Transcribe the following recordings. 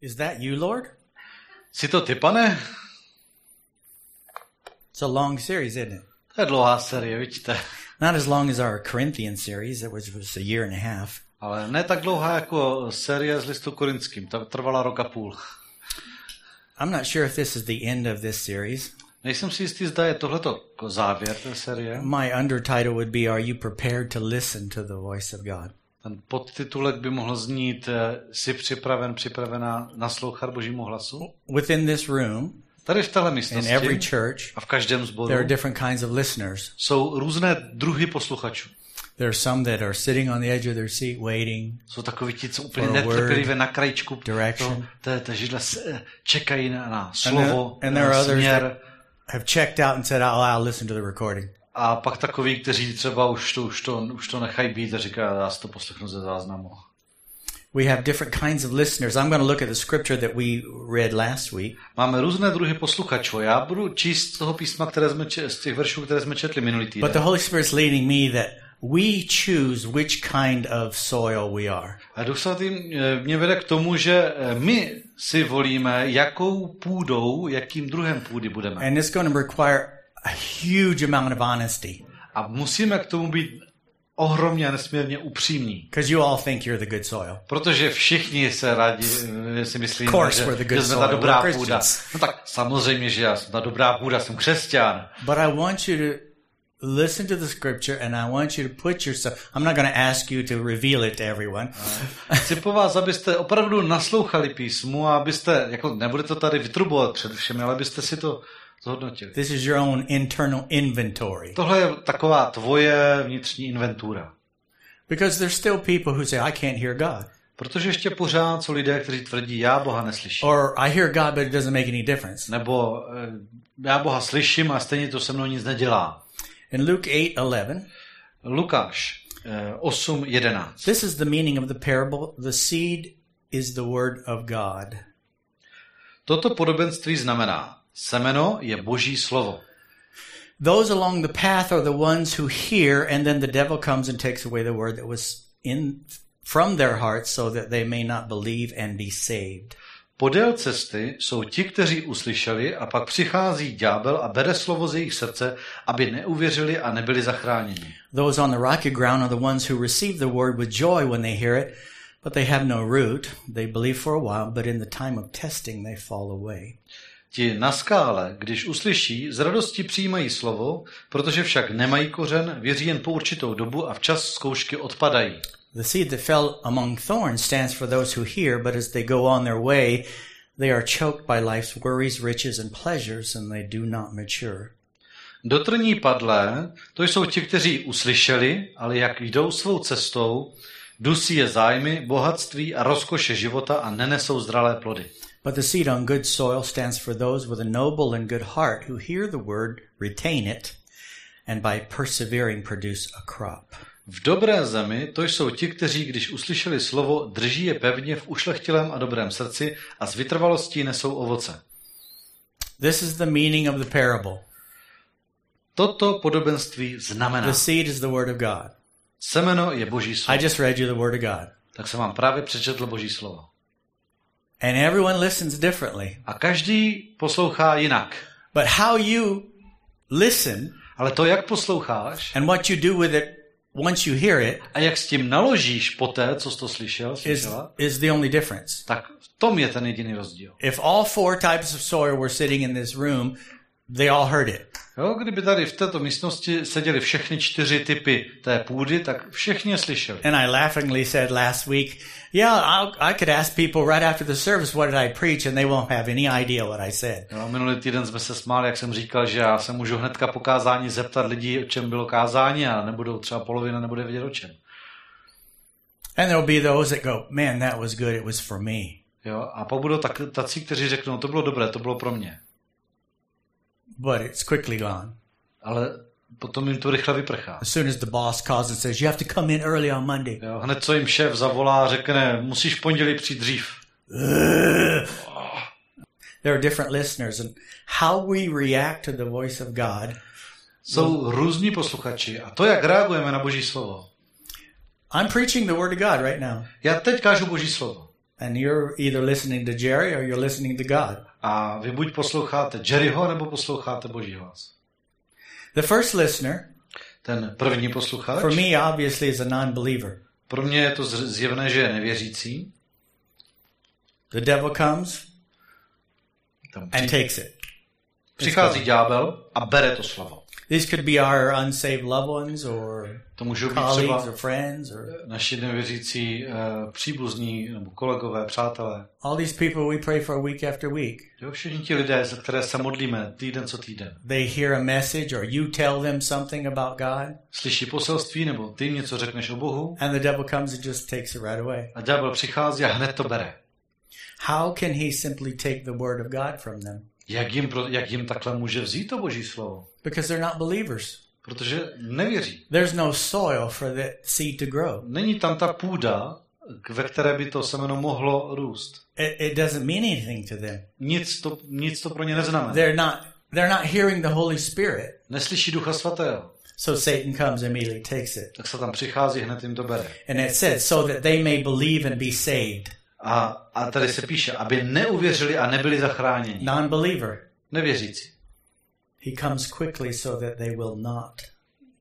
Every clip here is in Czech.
Is that you, Lord? Jsi to ty, pane? It's a long series, isn't it? To je dlouhá série, vidíte. Not as long as our Corinthian series, that was, was a year and a half. Ale ne tak dlouhá jako série z listu korinským. Ta trvala rok a půl. I'm not sure if this is the end of this series. Nejsem si jistý, zda je tohleto závěr té série. My undertitle would be Are you prepared to listen to the voice of God? Ten podtitulek by mohl znít eh, Jsi připraven, připravená naslouchat Božímu hlasu? Within this room, Tady v téhle in místnosti every church, a v každém sboru there are different kinds of listeners. jsou různé druhy posluchačů. There are some that are sitting on the edge of their seat waiting. Jsou takoví ti, co úplně netrpělivě na krajičku direction. toho- té, židle eh, čekají na, na And there, slovo, and there are others that have checked out and said, oh, I'll listen to the recording. A pak takoví, kteří třeba už to, už to, už to nechají být a říkají, já si to poslechnu ze záznamu. We have different kinds of listeners. I'm going to look at the scripture that we read last week. Máme různé druhy posluchačů. Já budu číst z toho písma, které jsme, z těch veršů, které jsme četli minulý But týden. the Holy Spirit's leading me that we choose which kind of soil we are. A Duch Svatý eh, mě vede k tomu, že eh, my si volíme, jakou půdou, jakým druhem půdy budeme. And it's going to require a huge amount of honesty A musíme k tomu být ohromně a nesmírně upřímní. because you all think you're the good soil. Protože všichni se rádi eh, si myslí, Of course že, we're the good že jsme ta dobrá půda. No tak samozřejmě, že já jsem ta dobrá půda, jsem křesťan. But I want you to listen to the scripture and I want you to put yourself, I'm not going to ask you to reveal it to everyone. Chci po vás, abyste opravdu naslouchali písmu a abyste, jako nebudete to tady vytrubovat před všemi, ale abyste si to zhodnotili. This is your own internal inventory. Tohle je taková tvoje vnitřní inventura. Because there's still people who say, I can't hear God. Protože ještě pořád jsou lidé, kteří tvrdí, já Boha neslyším. Or I hear God, but it doesn't make any difference. Nebo eh, já Boha slyším a stejně to se mnou nic nedělá. In Luke 8:11, Lukáš eh, 8.11. this is the meaning of the parable. The seed is the word of God. Toto podobenství znamená, semeno je boží slovo. Those along the path are the ones who hear, and then the devil comes and takes away the word that was in from their hearts, so that they may not believe and be saved. Podél cesty jsou ti, kteří uslyšeli a pak přichází ďábel a bere slovo z jejich srdce, aby neuvěřili a nebyli zachráněni. Those on the rocky ground are the ones who receive the word with joy when they hear it, but they have no root. They believe for a while, but in the time of testing they fall away. Ti na skále, když uslyší, z radosti přijímají slovo, protože však nemají kořen, věří jen po určitou dobu a včas zkoušky odpadají. The seed that fell among thorns stands for those who hear, but as they go on their way, they are choked by life's worries, riches, and pleasures, and they do not mature. Do trní padlé, to jsou ti, kteří uslyšeli, ale jak jdou svou cestou, dusí je zájmy, bohatství a rozkoše života a nenesou zdralé plody. But the seed on good soil stands for those with a noble and good heart who hear the word, retain it, and by persevering produce a crop. V dobré zemi to jsou ti, kteří, když uslyšeli slovo, drží je pevně v ušlechtilém a dobrém srdci a s vytrvalostí nesou ovoce. This is the meaning of the parable. Toto podobenství znamená, The seed is the word of God. semeno je boží I slovo. just read you the word of God. Tak jsem vám právě přečetl boží slovo. And everyone listens differently. A každý poslouchá jinak. But how you listen Ale to, jak posloucháš and what you do with it once you hear it a jak s tím naložíš poté, co jsi to slyšel, is, is the only difference. tak v tom je ten jediný rozdíl. If all four types of soil were sitting in this room, they all heard it. Jo, kdyby tady v této místnosti seděli všechny čtyři typy té půdy, tak všichni je slyšeli. And I laughingly said last week, yeah, I'll, I could ask people right after the service what did I preach, and they won't have any idea what I said. Jo, minulý týden jsme se smáli, jak jsem říkal, že já se můžu hnedka po kázání zeptat lidí, o čem bylo kázání a nebudou třeba polovina nebude vědět o čem. And there'll be those that go, man, that was good. It was for me. Jo, a pak budou tak, tací, kteří řeknou, to bylo dobré, to bylo pro mě. But it's quickly gone. Ale potom jim to rychle vyprchá. As soon as the boss calls and says, you have to come in early on Monday. Jo, hned co jim šéf zavolá a řekne, musíš v pondělí přijít dřív. There are different listeners, and how we react to the voice of God Jsou různí posluchači a to, jak reagujeme na boží slovo. I'm preaching the word of God right now. Já teď kážu boží slovo. And you're either listening to Jerry or you're listening to God. A vy buď posloucháte Jerryho, nebo posloucháte Boží hlas. The first listener, Ten první posluchač, for me, obviously, is a non believer. pro mě je to zjevné, že je nevěřící. The devil comes and takes it. přichází ďábel a bere to slovo. These could be our unsaved loved ones or To můžou být colleagues třeba or friends or naši nevěřící uh, příbuzní nebo kolegové, přátelé. all these people we pray for week after week. Jo, všichni ti lidé, za které se modlíme týden co týden. They hear a message or you tell them something about God Slyší poselství, nebo ty jim něco řekneš o Bohu and the devil comes and just takes it right away. a ďábel přichází a hned to bere. How can he simply take the word of God from them? Jak jim, jak jim takhle může vzít to boží slovo? Because they're not believers. Protože nevěří. There's no soil for the seed to grow. Není tam ta půda, ve které by to semeno mohlo růst. It, it doesn't mean anything to them. Nic to, nic to pro ně neznamená. They're not they're not hearing the Holy Spirit. Neslyší ducha svatého. So Satan comes immediately takes it. Tak se tam přichází, hned jim to bere. And it says so that they may believe and be saved. A, a tady se píše, aby neuvěřili a nebyli zachráněni. Non-believer. Nevěřící. He comes quickly so that they will not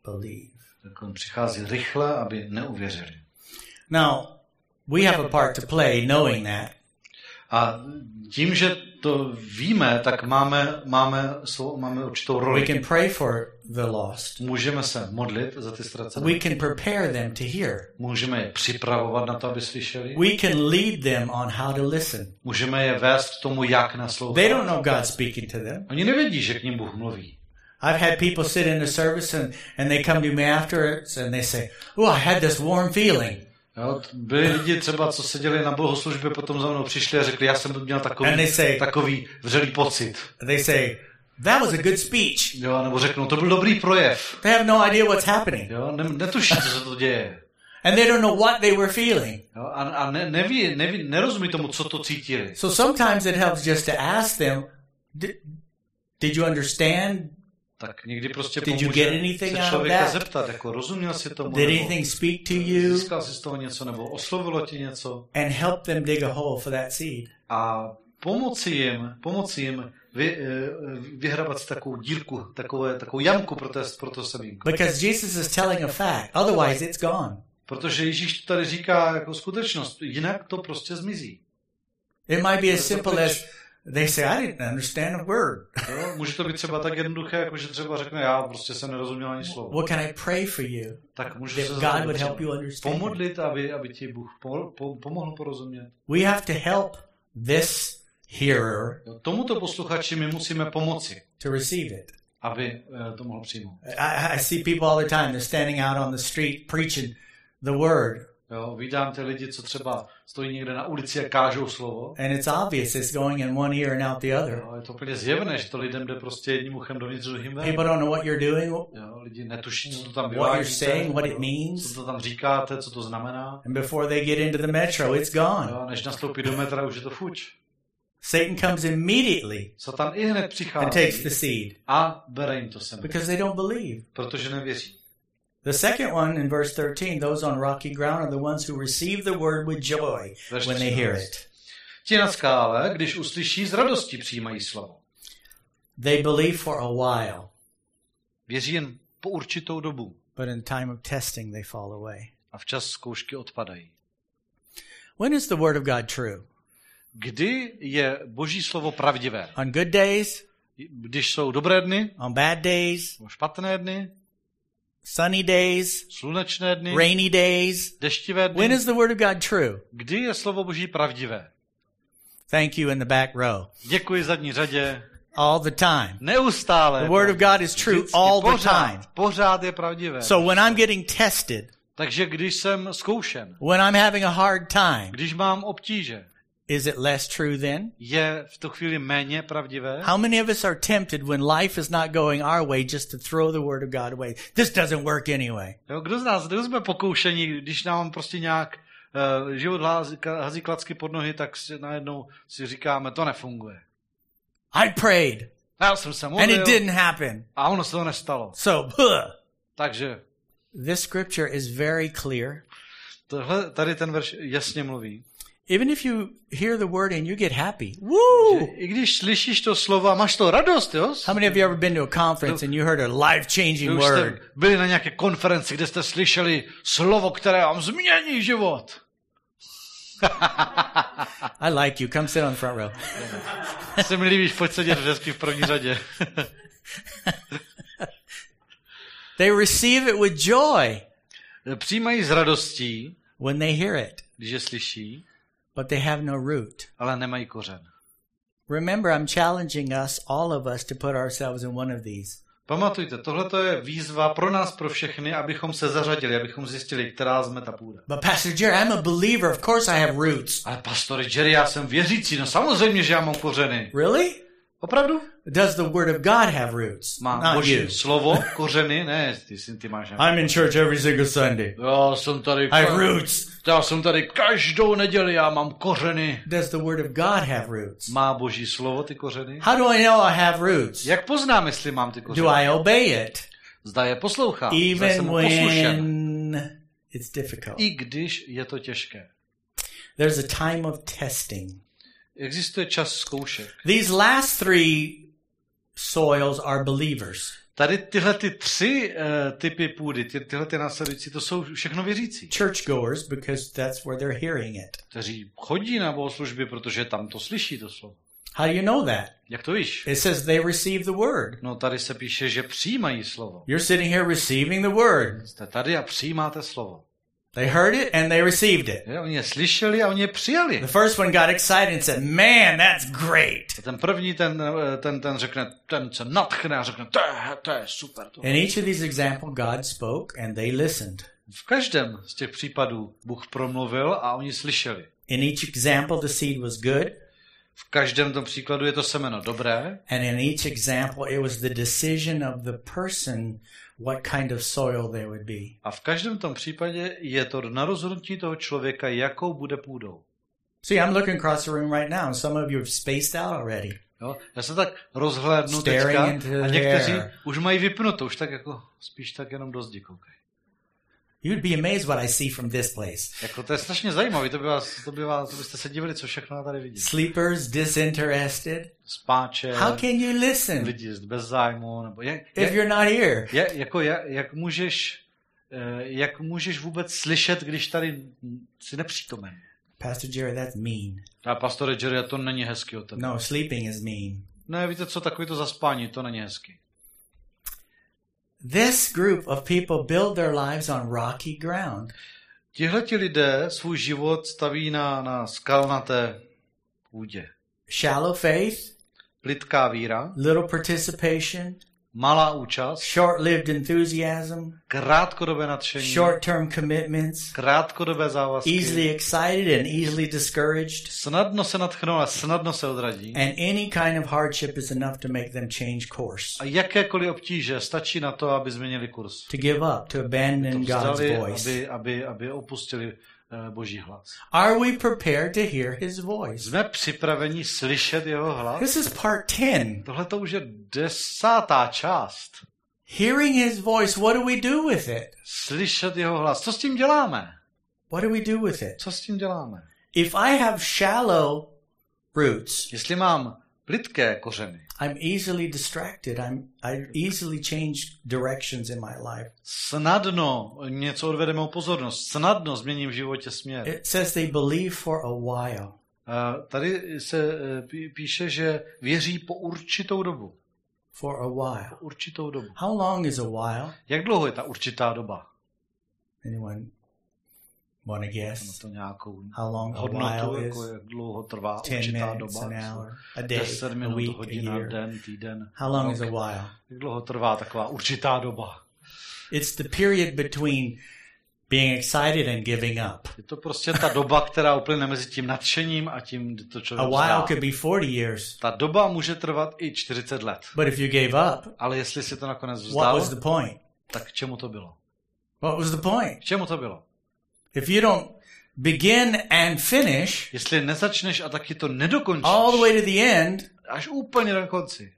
believe. Tak on přichází rychle, aby neuvěřili. Now, we have a part to play knowing that. A tím, že to víme, tak máme, máme, svou- máme určitou We roli. can pray for the lost. Můžeme se modlit za ty ztracené. We can prepare them to hear. Můžeme je připravovat na to, aby slyšeli. We can lead them on how to listen. Můžeme je vést k tomu, jak naslouchat. They don't know God speaking to them. Oni nevědí, že k ním Bůh mluví. I've had people sit in the service and, and they come to me afterwards and they say, Oh, I had this warm feeling. Jo, t- byli lidi třeba, co seděli na bohoslužbě, potom za mnou přišli a řekli, já jsem měl takový, say- takový vřelý pocit. They say, That was a good speech. Jo, nebo řeknou, to byl dobrý projev. They have no idea what's happening. Jo, ne, netuší, co se to děje. And they don't know what they were feeling. Jo, a a ne, neví, neví, nerozumí tomu, co to cítili. So sometimes it helps just to ask them, Did, did you understand? Tak někdy prostě Did you pomůže get anything se člověka that? zeptat, jako rozuměl si tomu, Did nebo anything speak to you? získal si z toho něco, nebo oslovilo ti něco. And help them dig a hole for that seed. A pomoci jim, pomoci jim vy, eh, vyhrabat si takovou dírku, takové, takovou jamku pro to, pro to semínko. Because Jesus is telling a fact. Otherwise, it's gone. Protože Ježíš tady říká jako skutečnost, jinak to prostě zmizí. It might be as simple as they say, I didn't understand a word. Jo? Může to být třeba tak jednoduché, jako že třeba řekne, já prostě jsem nerozuměl ani slovo. What can I pray for you? Tak můžu That se God would help you understand. pomodlit, aby, aby ti Bůh po, po, pomohl porozumět. We have to help this hearer Jo? Tomuto posluchači my musíme pomoci, to receive it. aby eh, to mohl přijmout. I, I see people all the time. They're standing out on the street preaching the word. Jo? Vídám ty lidi, co třeba stojí někde na ulici a kážou slovo. And it's obvious it's going in one ear and out the other. Jo? Je to úplně zjevné, že to lidem jde prostě jedním uchem dovnitř, druhým ven. People don't know what you're doing, Jo? Lidi netuší, co to tam what you're saying, what it means. co to tam říkáte, co to znamená. And before they get into the metro, it's gone. Jo? Než nastoupí do metra, už je to fuč. Satan comes immediately Satan i hned and přichází takes the seed a bere jim to sem, because they don't believe. protože nevěří. The second one in verse 13, those on rocky ground are the ones who receive the word with joy when they hear 13. it. Ti na skále, když uslyší, z radosti přijímají slovo. They believe for a while, Věří jen po určitou dobu but in time of testing, they fall away. a včas zkoušky odpadají. When is the word of God true? Kdy je boží slovo pravdivé? On good days, Když jsou dobré dny, on bad days, špatné dny, sunny days, slunečné dny, rainy days. deštivé When dny. is the word of God true? Kdy je slovo boží pravdivé? Thank you in the back row. Děkuji zadní řadě. All the time. Neustále. The word of God is true Vždycky, all the time. Pořád je pravdivé. So when I'm getting tested, Takže když jsem zkoušen, when I'm having a hard time, když mám obtíže, is it less true then? je v tu chvíli méně pravdivé? How many of us are tempted when life is not going our way just to throw the word of God away? This doesn't work anyway. Jo, kdo z nás, kdo jsme pokoušení, když nám prostě nějak uh, život hází, hází klacky pod nohy, tak si najednou si říkáme, to nefunguje. I prayed Já jsem se and modlil it didn't happen. a ono se to nestalo. So, huh. Takže this scripture is very clear. tohle, tady ten verš jasně mluví. Even if you hear the word and you get happy, woo! I když slyšíš to slovo a máš to radost, jo? How many of you ever been to a conference and you heard a life-changing word? byli na nějaké konferenci, kde jste slyšeli slovo, které vám změní život. I like you. Come sit on front row. Se mi líbíš, pojď sedět hezky v první řadě. They receive it with joy Přijímají s radostí, when they hear it, když je slyší, but they have no root. ale nemají kořen. Remember, I'm challenging us, all of us, to put ourselves in one of these. Pamatujte, tohle je výzva pro nás, pro všechny, abychom se zařadili, abychom zjistili, která jsme ta půda. But Pastor Jerry, I'm a believer. Of course I have roots. Ale pastor Jerry, já jsem věřící, no samozřejmě, že já mám kořeny. Really? Opravdu? Does the Word of God have roots? Má Not boží you. slovo, kořeny, ne, ty, ty, ty máš. I'm in church every single Sunday. Já jsem tady, I have roots. já jsem tady každou neděli, já mám kořeny. Does the Word of God have roots? Má boží slovo ty kořeny? How do I know I have roots? Jak poznám, jestli mám ty Do kořeny? I obey it? Zda je poslouchám, zda jsem Even mu poslušen. when it's difficult. I když je to těžké. There's a time of testing. Existuje čas zkoušek. These last three soils are believers. Tady tyhle ty tři uh, typy půdy, ty, tyhle ty následující, to jsou všechno věřící, Churchgoers, because that's where they're hearing it. kteří chodí na bohoslužby, protože tam to slyší to slovo. How do you know that? Jak to víš? It says they receive the word. No tady se píše, že přijímají slovo. You're sitting here receiving the word. Jste tady a přijímáte slovo. They heard it and they received it. Je, oni je slyšeli a oni je přijali. The first one got excited and said, Man, that's great. A ten první, ten, eh, ten, ten řekne, ten se natchne a řekne, to je, to je super. To. In each of these examples, God spoke and they listened. V každém z těch případů Bůh promluvil a oni slyšeli. In each example, the seed was good. V každém tom příkladu je to semeno dobré And in each example, it was the decision of the person what kind of soil they would be. a v každém tom případě je to na rozhodnutí toho člověka, jakou bude půdou. See, I'm looking across the room right now, and some of you have spaced out already. Jo? Já se tak rozhlédnu teďka a někteří už mají vypnuto, už tak jako spíš tak jenom do zdi koukají. You'd be amazed what I see from this place. Jako to je strašně zajímavé, to by, vás, to, by vás, to byste se divili, co všechno tady vidí. Sleepers, disinterested. Spáče, How can you listen lidi bez zájmu, nebo jak, if jak, you're not here? jak, jako jak, jak můžeš eh, jak můžeš vůbec slyšet, když tady si nepřítomen? Pastor Jerry, that's mean. A pastore Jerry, to není hezky od tebe. No, sleeping is mean. Ne, víte co, takový to zaspání, to není hezky. This group of people build their lives on rocky ground. Tihleti lidé svůj život staví na, na skalnaté půdě. Shallow faith, Plitká víra, little participation, malá účast, short-lived enthusiasm, krátkodobé nadšení, short-term commitments, krátkodobé závazky, easily excited and easily discouraged, snadno se natchnou a snadno se odradí. and any kind of hardship is enough to make them change course, A jakékoliv obtíže stačí na to, aby změnili kurz. to give up, to To abandon God's vzdali, voice. aby, aby, aby opustili boží hlas. Are we prepared to hear His voice? Jsme připraveni slyšet jeho hlas? This is part 10. Tohle to už je desátá část. Hearing His voice, what do we do with it? Slyšet jeho hlas. Co s tím děláme? What do we do with it? Co s tím děláme? If I have shallow roots, Jestli mám plitké kořeny, I'm easily distracted. I'm I easily change directions in my life. snadno něco odvede mou pozornost, snadno změním v životě směr. It says they believe for a while. A tady se pí- píše, že věří po určitou dobu. For a while. Po určitou dobu. How long is a while? Jak dlouho je ta určitá doba? Anyone want to Má guess to nějakou how long a hodnotu, while is? jako jak dlouho trvá 10 určitá minutes, doba. an hour, a day, 10 a minut, week, a hodina, year. den, týden. How long is a rok. while? Jak dlouho trvá taková určitá doba? It's the period between being excited and giving up. Je to prostě ta doba, která uplyne mezi tím nadšením a tím, kdy to A člověk while vzdá. could be 40 years, Ta doba může trvat i 40 let. but if you gave up, Ale jestli si to nakonec what vzdal, was the point? tak k čemu to bylo? What was the point? K čemu to bylo? If you don't begin and finish Jestli nezačneš a taky to nedokončíš all the way to the end, až úplně na konci,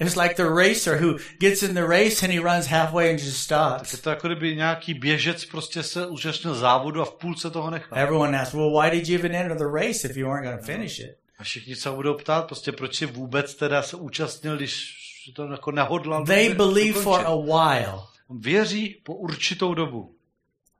It's like the racer who gets in the race and he runs halfway and just Tak je stops. to jako kdyby nějaký běžec prostě se účastnil závodu a v půlce toho nechal. Everyone asks, well, why did you even enter the race if you weren't going to finish it? A všichni se budou ptát, prostě proč si vůbec teda se účastnil, když to jako nehodlal. They believe for a while, Věří po určitou dobu,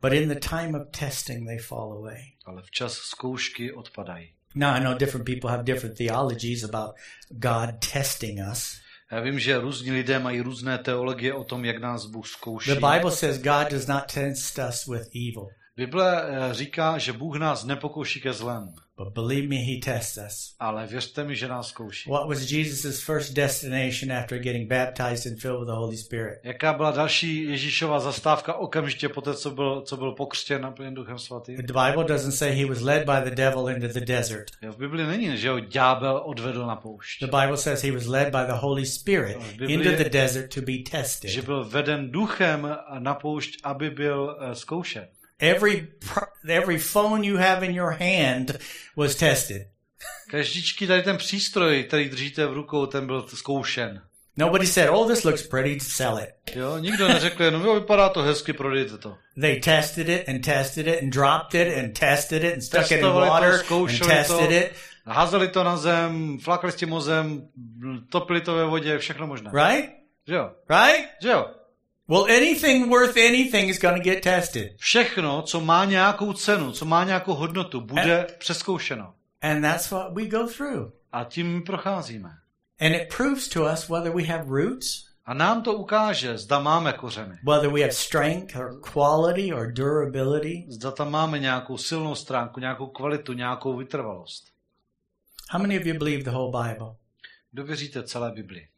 but in the time of testing, they fall away. ale včas zkoušky odpadají. Now, I know different people have different theologies about God testing us. Já vím, že různí lidé mají různé teologie o tom, jak nás Bůh zkouší. The Bible says God does not test us with evil, Bible eh, říká, že Bůh nás nepokouší ke zlému, but believe me, He tests us. ale věřte mi, že nás zkouší. What was Jesus' first destination after getting baptized and filled with the Holy Spirit? Jaká byla další Ježíšova zastávka okamžitě po té, co byl, co byl pokřtěn naplněn Duchem Svatým? The Bible doesn't say he was led by the devil into the desert. Jo, V Bibli není, že ho ďábel odvedl na poušť. The Bible says he was led by the Holy Spirit into the desert to be Že tested. byl veden duchem na poušť, aby byl eh, zkoušen. Every every phone you have in your hand was tested. Každičký tady ten přístroj, který držíte v rukou, ten byl zkoušen. Nobody said, "Oh, this looks pretty, sell it." Jo, nikdo neřekl jenom, jo, vypadá to hezky, prodejte to. They tested it and tested it and dropped it and tested it and stuck it in Testovali to, water and tested to. it, Házeli to na zem, flakli s tím o zem, topili to ve vodě, všechno možné. right? Že jo? Right? Že jo? Well, anything worth anything is going to get tested. Všechno, co má nějakou cenu, co má nějakou hodnotu, bude přeskoušeno. And that's what we go through. A tím procházíme. And it proves to us whether we have roots, A nám to ukáže, zda máme kořeny. whether we have strength or quality or durability. Zda tam máme nějakou silnou stránku, nějakou kvalitu, nějakou vytrvalost. How many of you believe the whole Bible? Kdo věříte celé Bibli?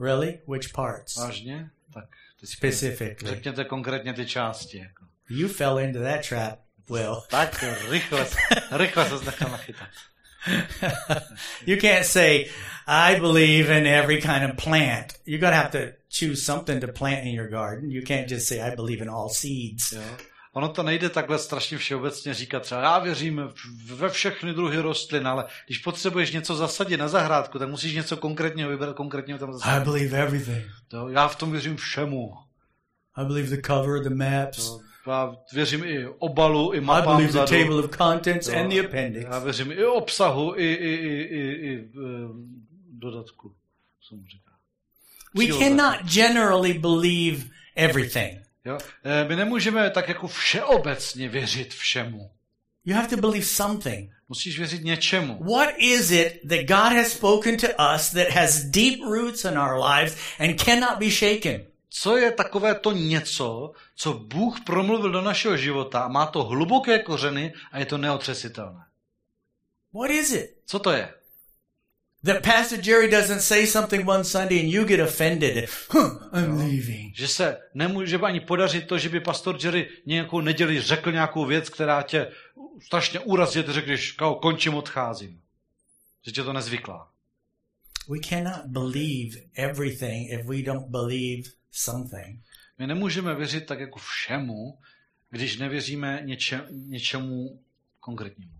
Really? Which parts? Vážně? Tak Specifically. řekněte konkrétně ty části. Jako. You fell into that trap, Will. Tak rychle, rychle se nechal nachytat. you can't say, I believe in every kind of plant. You're going to have to choose something to plant in your garden. You can't just say, I believe in all seeds. Jo. Ono to nejde takhle strašně všeobecně říkat třeba já věřím ve všechny druhy rostlin, ale když potřebuješ něco zasadit na zahrádku, tak musíš něco konkrétního vybrat, konkrétního tam I zasadit. believe everything. Jo, já v tom věřím všemu. I believe the cover, the maps. Já věřím i obalu, i I mapám believe the vzadu. table of contents Jo, and the appendix. Já věřím i obsahu, i, i, i, i, i eh, dodatku, co mu říká. We cannot generally believe everything. Jo? Eh, My nemůžeme tak jako všeobecně věřit všemu. You have to believe something. Musíš věřit něčemu. What is it that God has spoken to us that has deep roots in our lives and cannot be shaken? Co je takové to něco, co Bůh promluvil do našeho života a má to hluboké kořeny a je to neotřesitelné? What is it? Co to je? That Pastor Jerry doesn't say something one Sunday and you get offended. Huh, I'm leaving. Že se nemůže ani podařit to, že by pastor Jerry nějakou neděli řekl nějakou věc, která tě strašně urazí, ty řekneš, "Kao, končím, odcházím. Že tě to nezvyklá. We cannot believe everything if we don't believe something. My nemůžeme věřit tak jako všemu, když nevěříme něče, něčemu konkrétnímu.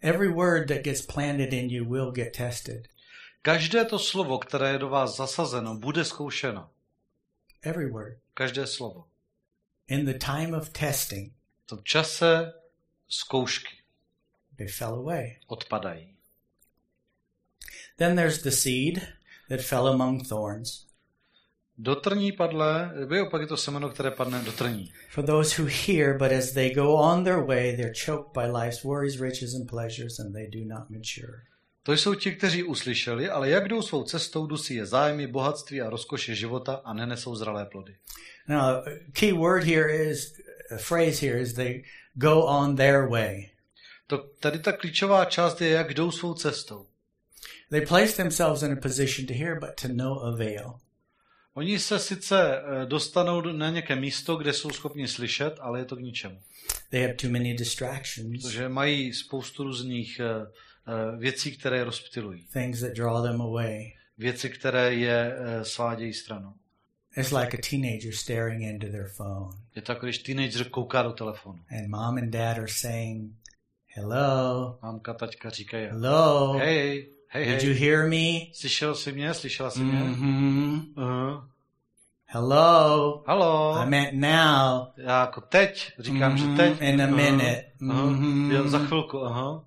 Every word that gets planted in you will get tested. Každé to slovo, které je do vás zasazeno, bude zkoušeno. Every word. Každé slovo. In the time of testing, V tom čase zkoušky they fell away. odpadají. Then there's the seed that fell among thorns. Do trní padle, jo, pak je to semeno, které padne do trní. For those who hear, but as they go on their way, they're choked by life's worries, riches, and pleasures, and they do not mature. To jsou ti, kteří uslyšeli, ale jak jdou svou cestou, dusí je zájmy, bohatství a rozkoše života a nenesou zralé plody. Now, key word here is, a phrase here is they go on their way. To, tady ta klíčová část je, jak jdou svou cestou. They place themselves in a position to hear, but to no avail. Oni se sice eh, dostanou na nějaké místo, kde jsou schopni slyšet, ale je to k ničemu. They have too many distractions, Protože mají spoustu různých eh, eh, věcí, které je rozptilují. things that draw them away. Věci, které je eh, svádějí stranou. It's like a teenager staring into their phone, Je to jako když teenager kouká do telefonu. and mom and dad are saying, Hello, Mámka, taťka říkají, hello, hej, hej, Did hej, you hear me? slyšel jsi mě, slyšela jsi mě? hmm Uh, Hello. halo, I meant now. já jako teď, říkám, Mhm, že teď. in a minute. aha, Mhm. jo, za chvilku, aha.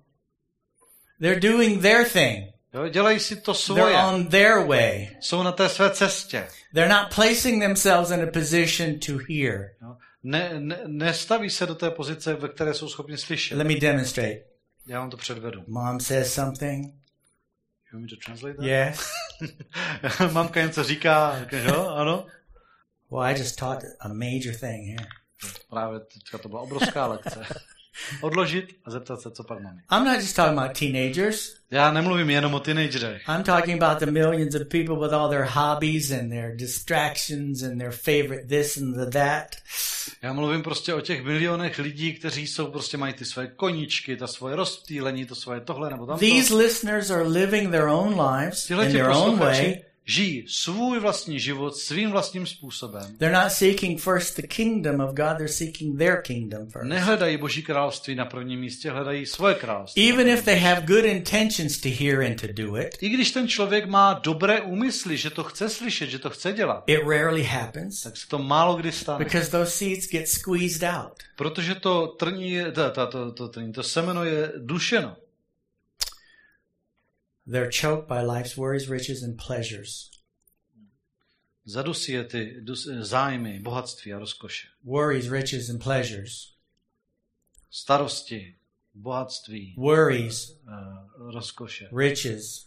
They're doing their thing. Jo, dělají si to They're svoje. on their way. Jsou na té své cestě. They're not placing themselves in a position to hear. Jo. Ne, ne, nestaví se do té pozice, ve které jsou schopni slyšet. Let me demonstrate. Já vám to předvedu. Mom says something. You want me to translate that? Yes. Mamka něco říká, jo, ano. Well, I just taught a major thing here. Právě teďka to byla obrovská lekce. Odložit a zeptat se, co pak máme. I'm not just talking about teenagers. Já nemluvím jenom o teenagerech. I'm talking about the millions of people with all their hobbies and their distractions and their favorite this and the that. Já mluvím prostě o těch milionech lidí, kteří jsou prostě mají ty své koníčky, ta svoje rozptýlení, to svoje tohle nebo tamto. These listeners are living their own lives in their own way. Žijí svůj vlastní život svým vlastním způsobem. They're not seeking first the kingdom of God, they're seeking their kingdom first. Nehledají Boží království na prvním místě, hledají svoje království. Even if they have good intentions to hear and to do it, I když ten člověk má dobré úmysly, že to chce slyšet, že to chce dělat, it rarely happens tak se to málo kdy stane. because those seeds get squeezed out. Protože to trní, to, to, to, to, trní, to semeno je dušeno. They're choked by life's worries, riches, and pleasures. Zadusí je ty zájmy, bohatství a rozkoše. Worries, riches, and pleasures. Starosti, bohatství, Worries, rozkoše. riches.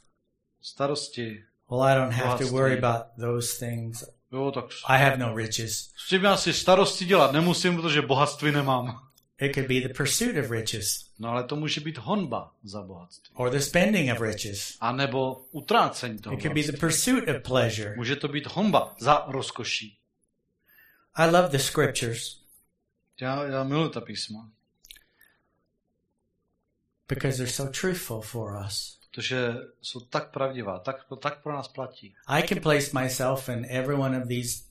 Starosti, Well, I don't have to worry about those things. jo, tak I have no riches. s tím já si starosti dělat nemusím, protože bohatství nemám. It could be the pursuit of riches No ale to být honba za or the spending of riches. A nebo utrácení toho It could be the pursuit of pleasure. Může to být honba za rozkoší. I love the scriptures Já, já miluji ta písma, because they're so truthful for us. protože jsou tak pravdivá, tak, to tak pro nás platí. I can place myself in every one of these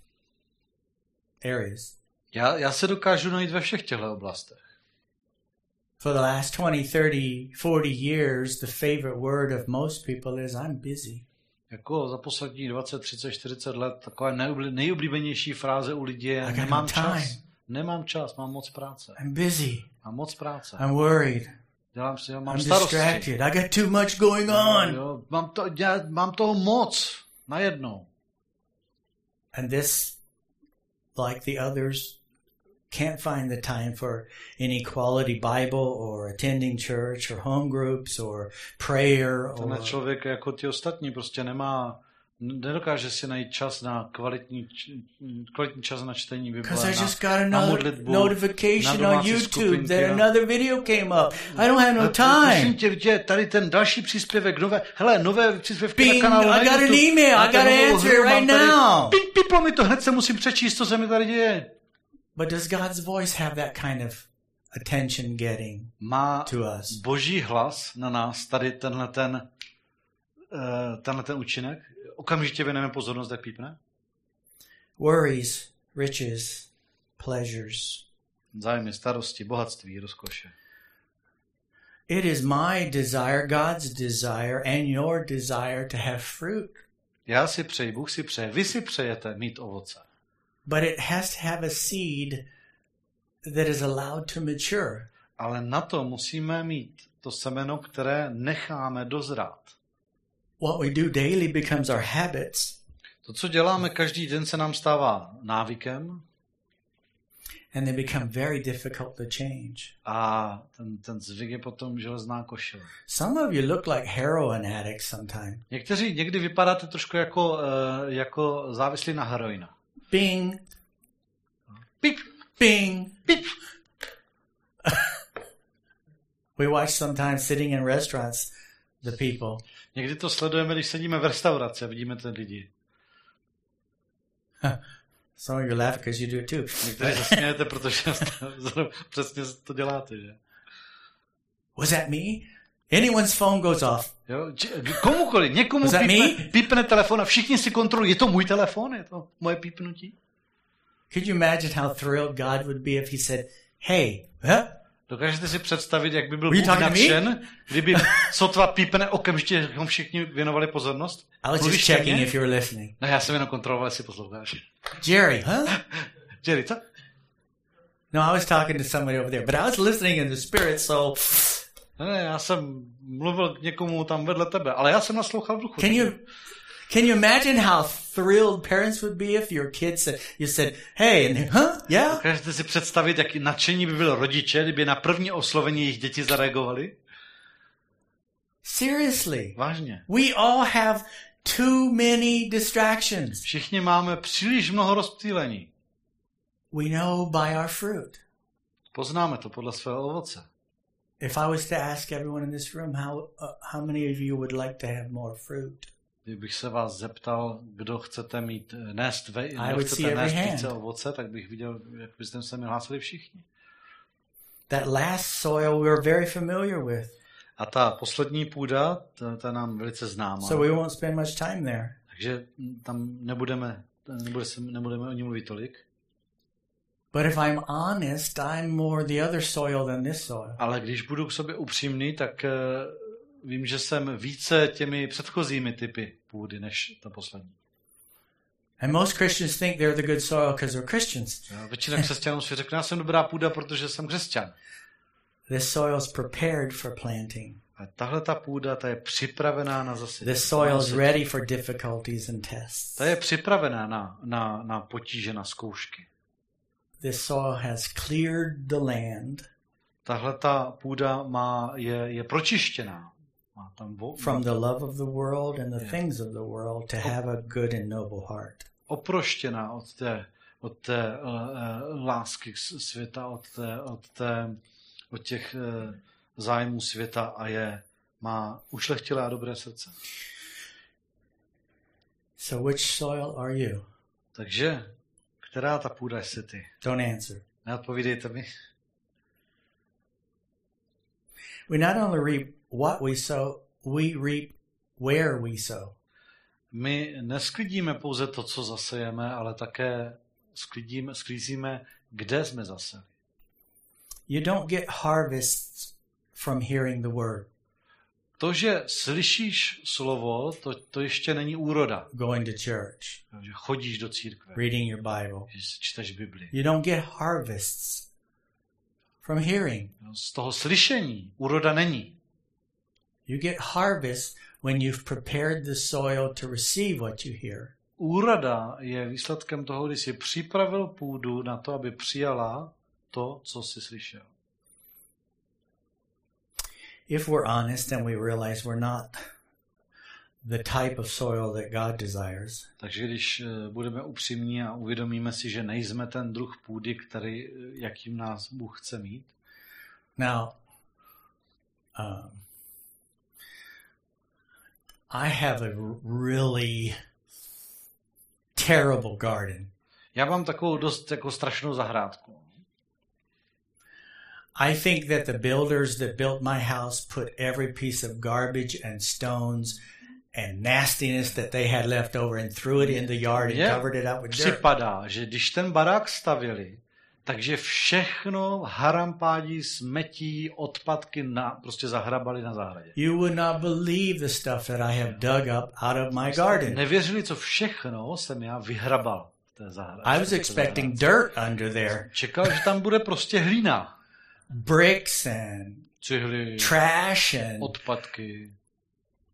areas. Já, já se dokážu najít ve všech těchto oblastech. For the last 20, 30, 40 years, the favorite word of most people is I'm busy. Jako za poslední 20, 30, 40 let taková nejoblíbenější fráze u lidí je nemám no čas. Nemám čas, mám moc práce. I'm busy. Mám moc práce. I'm worried. Dělám si, mám I'm starosti. distracted. I got too much going on. Jo, mám, to, já, mám toho moc najednou. And this, like the others, can't find the time for any quality Bible or attending church or home groups or prayer or Tenhle člověk jako ty ostatní prostě nemá, nedokáže si najít čas na kvalitní, kvalitní čas na čtení Bible, because I na, just got na modlitbu, notification na on YouTube skupinky, that na- another video came up. I don't have no Ale Prosím time. tě, vidět, tady ten další příspěvek, nové, hele, nové příspěvky Bing, na kanálu. na I got an email, I gotta novou answer right now. Piplo mi to, hned se musím přečíst, co se mi tady děje. But does God's voice have that kind of attention getting Má to us? boží hlas na nás, tady tenhle ten, uh, tenhle ten účinek, okamžitě věneme pozornost, jak pípne. Worries, riches, pleasures. Zájmy, starosti, bohatství, rozkoše. It is my desire, God's desire, and your desire to have fruit. Já si přeji, Bůh si přeje, vy si přejete mít ovoce. But it has to have a seed that is allowed to mature. Ale na to musíme mít to semeno, které necháme dozrát. What we do daily becomes our habits, To, co děláme každý den, se nám stává návykem and they become very difficult to change. a ten, ten zvyk je potom železná košile. Some of you look like heroin addicts sometimes. Někteří někdy vypadáte trošku jako, eh, jako závislí na heroina. Bing, Pip, bing. pip. We watch sometimes sitting in restaurants the people. Někdy to sledujeme, když sedíme v restauraci a vidíme ty lidi. Some of you laugh because you do it too. Někteří se smějete, protože přesně to děláte, že? Was that me? Anyone's phone goes off. Jo? Komukoliv, někomu pípne, pípne telefon a všichni si kontrolují, je to můj telefon, je to moje pípnutí? Could you imagine how thrilled God would be if He said, "Hey, huh? Dokážete si představit, jak by byl Bůh nadšen, kdyby sotva pípne okamžitě bychom všichni věnovali pozornost? I was Mluvíš checking if you were listening. Ne, já jsem jenom kontroloval, jestli posloucháš. Jerry, huh? Jerry, co? No, I was talking to somebody over there, but I was listening in the spirit, so Ne, ne, já jsem mluvil k někomu tam vedle tebe, ale já jsem naslouchal v duchu. can you can you imagine how thrilled parents would be if your kid said you said, "Hey," and huh? Yeah? Dokážete si představit, jak nadšení by bylo rodiče, kdyby na první oslovení jejich děti zareagovali? Seriously. Vážně. We all have too many distractions. Všichni máme příliš mnoho rozptýlení. We know by our fruit. Poznáme to podle svého ovoce. If I was to ask everyone in this room how uh, how many of you would like to have more fruit, Kdybych se vás zeptal, kdo chcete mít eh, nést, ve, I kdo chcete nést více ovoce, tak bych viděl, jak byste se mi hlásili všichni. that last soil we're very familiar with, A ta poslední půda, ta, ta nám velice známá. so we won't spend much time there. Takže mm, tam nebudeme, nebude se, nebudeme o ní mluvit tolik. But if I'm honest, I'm more the other soil than this soil. Ale když budu k sobě upřímný, tak uh, vím, že jsem více těmi předchozími typy půdy, než ta poslední. And most Christians think they're the good soil because they're Christians. Jo, Většina křesťanů si řekne, já jsem dobrá půda, protože jsem křesťan. This soil is prepared for planting. A tahle ta půda, ta je připravená na zase. This soil is ready for difficulties and tests. Ta je připravená na, na, na potíže, na zkoušky. This soil has cleared the land Tahle ta půda má, je, je pročištěná. Má tam vo, from the love of the world and the Yeah. things of the world to have a good and noble heart. oproštěná od té, od té uh, lásky světa, od, té, od, té, od těch uh, zájmů světa a je, má ušlechtilé a dobré srdce. So which soil are you? Takže, která ta půda jsi ty? Don't answer. Neodpovídejte mi. We not only reap what we sow, we reap where we sow. My nesklidíme pouze to, co zasejeme, ale také sklidíme, sklízíme, kde jsme zaseli. You don't get harvests from hearing the word, To, že slyšíš slovo, to, to ještě není úroda. going to church, Že chodíš do církve, reading your Bible. že čteš Bibli. You don't get harvests from hearing. Z toho slyšení úroda není. You get harvest when you've prepared the soil to receive what you hear. Úroda je výsledkem toho, když jsi připravil půdu na to, aby přijala to, co jsi slyšel. If we're honest and we realize we're not the type of soil that God desires, Takže když eh, budeme upřímní a uvědomíme si, že nejsme ten druh půdy, který, eh, jakým nás Bůh chce mít, Now, um, I have a really terrible garden. já mám takovou dost jako strašnou zahrádku. I think that the builders that built my house put every piece of garbage and stones and nastiness that they had left over and threw it in the yard and covered it up with dirt. Připadá, že když ten barák stavili, takže všechno harampádí, smetí, odpadky na, prostě zahrabali na zahradě. You would not believe the stuff that I have dug up out of my garden. Nevěřili, co všechno jsem já vyhrabal v té zahradě. I was expecting dirt under there, Čekal, že tam bude prostě hlína. Bricks and Cihly, trash and odpadky,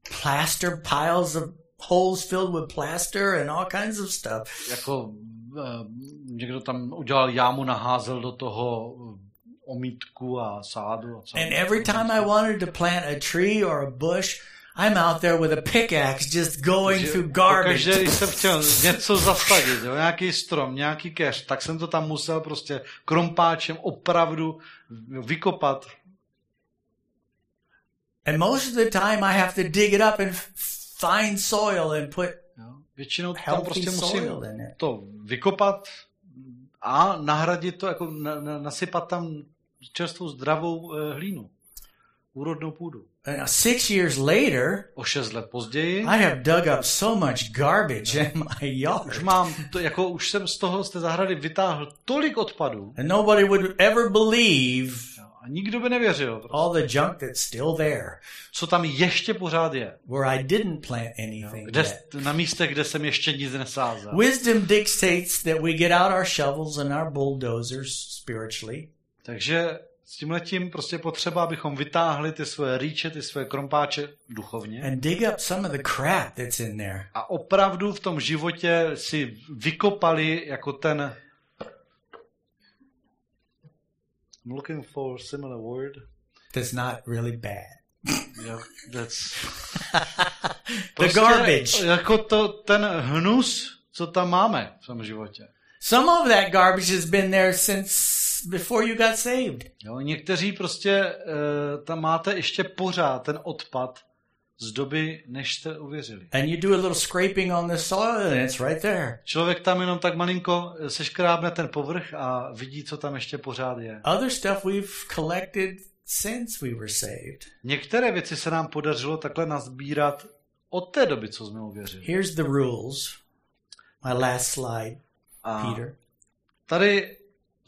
plaster piles of holes filled with plaster and all kinds of stuff. jako eh, někdo tam udělal jámu, naházel do toho eh, omítku a sádu. A. And every time I wanted to plant a tree or a bush, I'm out there with a pickaxe just going Že through garbage. Pokaždé, když jsem chtěl něco zasadit, jo, nějaký strom, nějaký keř, tak jsem to tam musel prostě krompáčem opravdu vykopat. And most of the time I have to dig it up and find soil and put Jo. Většinou tam prostě musím to vykopat a nahradit to, jako na, na, nasypat tam čerstvou zdravou eh, hlínu. Úrodnou půdu. And six years later, O šest let později I have dug up so much garbage in my už yard. mám, to, jako už jsem z toho, z té zahrady vytáhl tolik odpadů And nobody would ever believe A nikdo by nevěřil. Prostě. All the junk that's still there Co tam ještě pořád je. where I didn't plant anything Kde, yet. na místech, kde jsem ještě nic nesázel. Wisdom dictates that we get out our shovels and our bulldozers spiritually Takže s tím letím prostě potřeba, abychom vytáhli ty svoje rýče, ty svoje krompáče duchovně and dig up some of the crap that's in there. a opravdu v tom životě si vykopali jako ten I'm looking for a similar word. That's not really bad. Yeah, that's... the garbage. Jako to, ten hnus, co tam máme v tom životě. Some of that garbage has been there since before you got saved. Jo, někteří prostě uh, tam máte ještě pořád ten odpad z doby, než jste uvěřili. And you do a little scraping on the soil and it's right there. Člověk tam jenom tak malinko seškrábne ten povrch a vidí, co tam ještě pořád je. Other stuff we've collected since we were saved. Některé věci se nám podařilo takhle nazbírat od té doby, co jsme uvěřili. Here's the rules. My last slide, A Peter. tady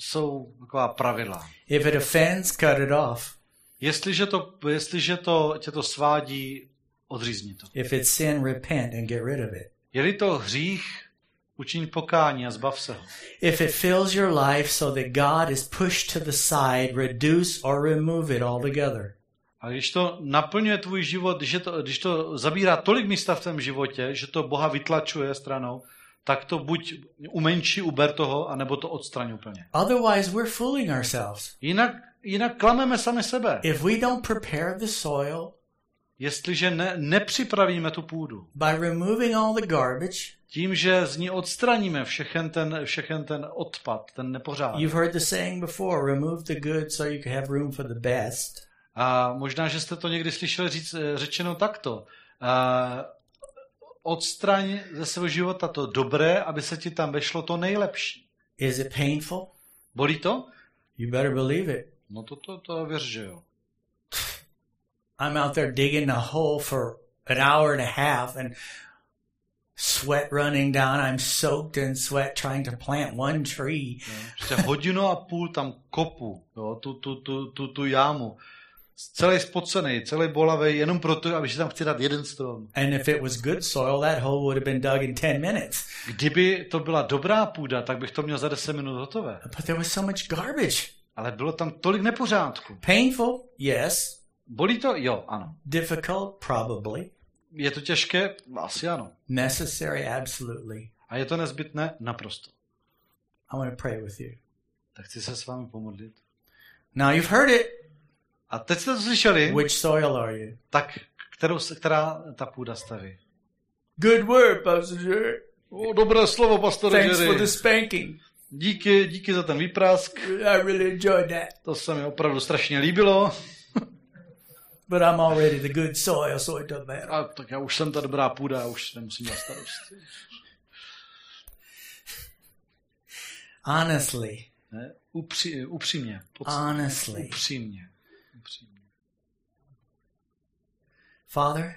jsou taková pravidla. If it offends, cut it off. Jestliže to, jestliže to tě to svádí, odřízni to. If it's sin, repent and get rid of it. Je-li to hřích, učiň pokání a zbav se ho. If it fills your life so that God is pushed to the side, reduce or remove it altogether. A když to naplňuje tvůj život, když, to, když to zabírá tolik místa v tvém životě, že to Boha vytlačuje stranou, tak to buď umenší, uber toho, anebo to odstraň úplně. Otherwise, we're fooling ourselves. Jinak, jinak klameme sami sebe. If we don't prepare the soil Jestliže ne, nepřipravíme tu půdu, by removing all the garbage, tím, že z ní odstraníme všechen ten, všechen ten odpad, ten nepořádek. you've heard the saying before remove the good so you can have room for the best. A možná, že jste to někdy slyšeli říct, eh, řečeno takto. A odstraň ze svého života to dobré, aby se ti tam vešlo to nejlepší. Is it painful? Bolí to? You better believe it. No to, to, to věř, že jo. I'm out there digging a hole for an hour and a half and sweat running down. I'm soaked in sweat trying to plant one tree. Prostě hodinu a půl tam kopu, jo, tu, tu, tu, tu, tu jámu. Celý spocený, celý bolavý, jenom proto, aby si tam chci dát jeden strom. And if it was good soil, that hole would have been dug in 10 minutes. Kdyby to byla dobrá půda, tak bych to měl za 10 minut hotové. But there was so much garbage. Ale bylo tam tolik nepořádku. Painful? Yes. Bolí to? Jo, ano. Difficult? Probably. Je to těžké? Asi ano. Necessary? Absolutely. A je to nezbytné? Naprosto. I want to pray with you. Tak chci se s vámi pomodlit. Now you've heard it. A teď jste to slyšeli, Which soil are you? tak kterou, která ta půda staví? Good word, Pastor. O, dobré slovo, pastore Thanks for Jerry. the spanking. Díky, díky za ten výprask. I really enjoyed that. To se mi opravdu strašně líbilo. But I'm already the good soil, so it doesn't matter. A tak já už jsem ta dobrá půda, já už nemusím dělat starosti. Honestly, Ne? Upří, upřímně. Pod, honestly. upřímně. Father,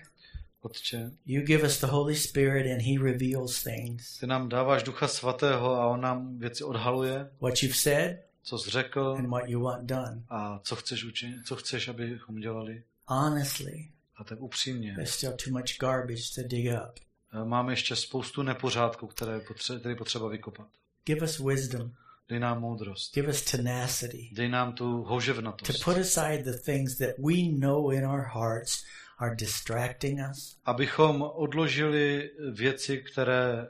Otče, you give us the Holy Spirit and He reveals things. ty nám dáváš ducha svatého a on nám věci odhaluje, What you've said co jsi řekl and what you want done. a co chceš učinit, co chceš, abychom dělali. Honestly, A tak upřímně. there's still too much garbage to dig up. Eh, Máme ještě spoustu nepořádků, které potře- které potřeba vykopat. Give us wisdom. Dej nám moudrost. Give us tenacity Dej nám tu to houževnatost. put aside the things that we know in our hearts are distracting us Abychom odložili věci, které,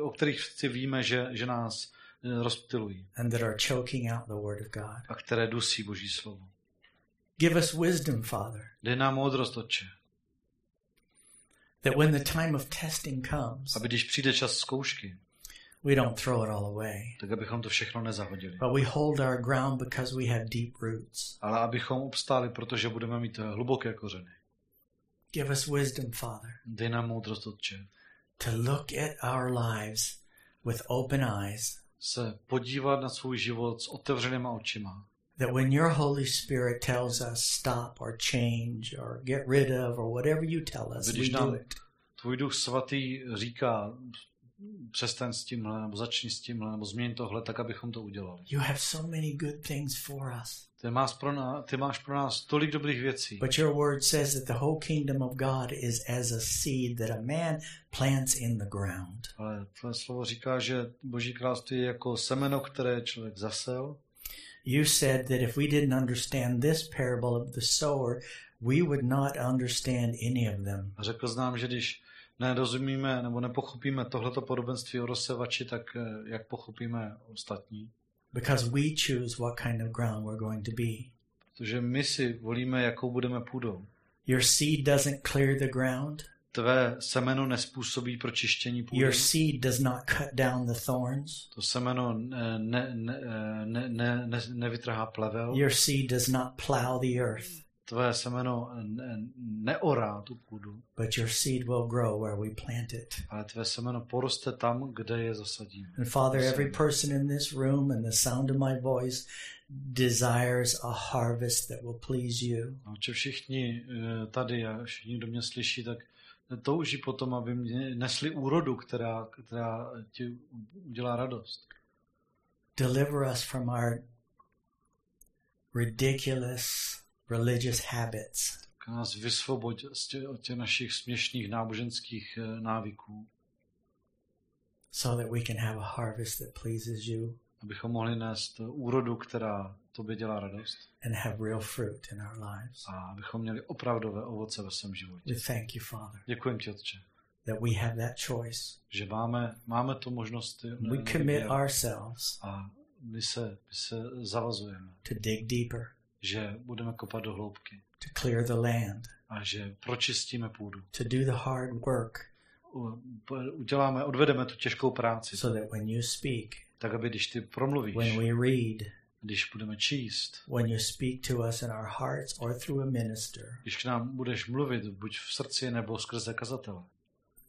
o kterých si víme, že, že nás rozptilují and that are choking out the Word of God. a které dusí Boží slovo. Give us wisdom, Father, Dej nám moudrost, Otče, that when the time of testing comes, aby když přijde čas zkoušky, we don't throw it all away, tak abychom to všechno nezahodili. but we hold our ground because we have deep roots. Ale abychom obstáli, protože budeme mít hluboké kořeny. Give us wisdom, Father, Dej nám moudrost, Otče, to look at our lives with open eyes, se podívat na svůj život s otevřenýma očima. that when your Holy Spirit tells us stop or change or get rid of or whatever you tell us, we Když do nám it. tvůj duch svatý říká, přestaň s tímhle, nebo začni s tímhle, nebo změň tohle, tak abychom to udělali. You have so many good things for us. Ty máš pro nás, ty máš pro nás tolik dobrých věcí. But your word says that the whole kingdom of God is as a seed that a man plants in the ground. Ale tvoje slovo říká, že Boží království je jako semeno, které člověk zasel. You said that if we didn't understand this parable of the sower, we would not understand any of them. A řekl jsi nám, že když nerozumíme nebo nepochopíme tohleto podobenství o rozsevači, tak eh, jak pochopíme ostatní? Because we choose what kind of ground we're going to be. Protože my si volíme, jakou budeme půdou. Your seed doesn't clear the ground. Tvé semeno nespůsobí pročištění půdy. Your seed does not cut down the thorns. To semeno ne, ne, ne, ne, ne, ne, nevytrhá plevel. Your seed does not plow the earth. Tvé semeno ne, neorá tu půdu, But your seed will grow where we plant it. ale tvé semeno poroste tam, kde je zasadíme. And Father, every person in this room and the sound of my voice desires a harvest that will please you. A či všichni eh, tady a všichni, kdo mě slyší, tak touží potom, aby mě nesli úrodu, která, která ti udělá radost. Deliver us from our ridiculous religious habits. Tak nás vysvoboď z tě, od těch našich směšných náboženských eh, návyků, so that we can have a harvest that pleases you abychom mohli nést úrodu, která tobě dělá radost and have real fruit in our lives. a abychom měli opravdové ovoce ve svém životě. We thank you, Father, Děkujem ti, Otče, that we have that choice. že máme, máme tu možnost eh, We commit ourselves a my se, my se zavazujeme, to dig deeper, že budeme kopat do hloubky to clear the land, a že pročistíme půdu. to do the hard work Uděláme, odvedeme tu těžkou práci, so that when you speak, tak aby když ty promluvíš, when we read, když budeme číst, when you speak to us in our hearts or through a minister, když k nám budeš mluvit, buď v srdci nebo skrze kazatele,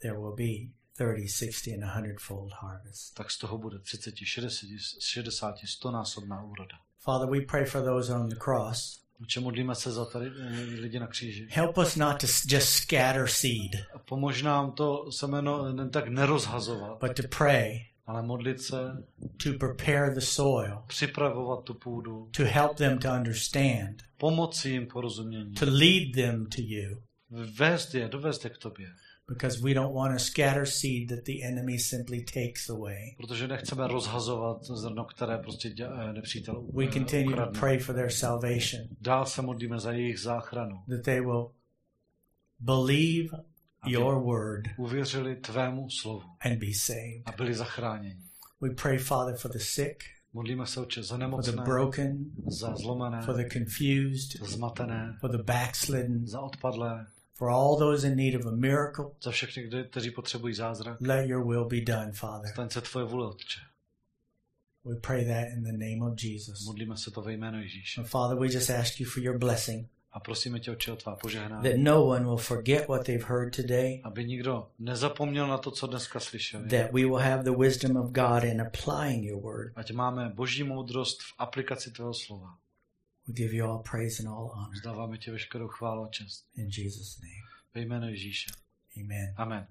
there will be 30, 60, and 100 fold harvest. tak z toho bude 30, 60, 60 100 násobná úroda. Father, we pray for those on the cross. Určitě modlíme se za tady eh, lidi na kříži. Help us not to just scatter seed, Pomož nám to semeno nen tak nerozhazovat, but to pray, ale modlit se, to prepare the soil, připravovat tu půdu, to help them to understand, pomoci jim porozumění, to lead them to you, vést je, dovést je k tobě. Because we don't want to scatter seed that the enemy simply takes away. Protože nechceme rozhazovat zrno, které prostě eh, nepřítel We eh, continue to pray for their salvation, Dál se modlíme za jejich záchranu. that they will believe your word Uvěřili tvému slovu and be saved. a byli zachráněni. We pray, Father, for the sick, Modlíme se oče za for the broken, za zlomené, for the confused, za zmatené, for the backslidden, za odpadlé, for all those in need of a miracle. za všechny, kteří potřebují zázrak. Let your will be done, Father. Staň se tvoje vůle, Otče. We pray that in the name of Jesus. Modlíme se to ve jménu Ježíše. And Father, we just ask you for your blessing, A prosíme tě, Otče, o tvá požehnání. that no one will forget what they've heard today, Aby nikdo nezapomněl na to, co dneska slyšeli. that we will have the wisdom of God in applying your word. Ať máme boží moudrost v aplikaci tvého slova. We give you all praise and all honor Vzdáváme tě veškerou chválu a čest. in Jesus' name. Ve jménu Ježíše. Amen. Amen.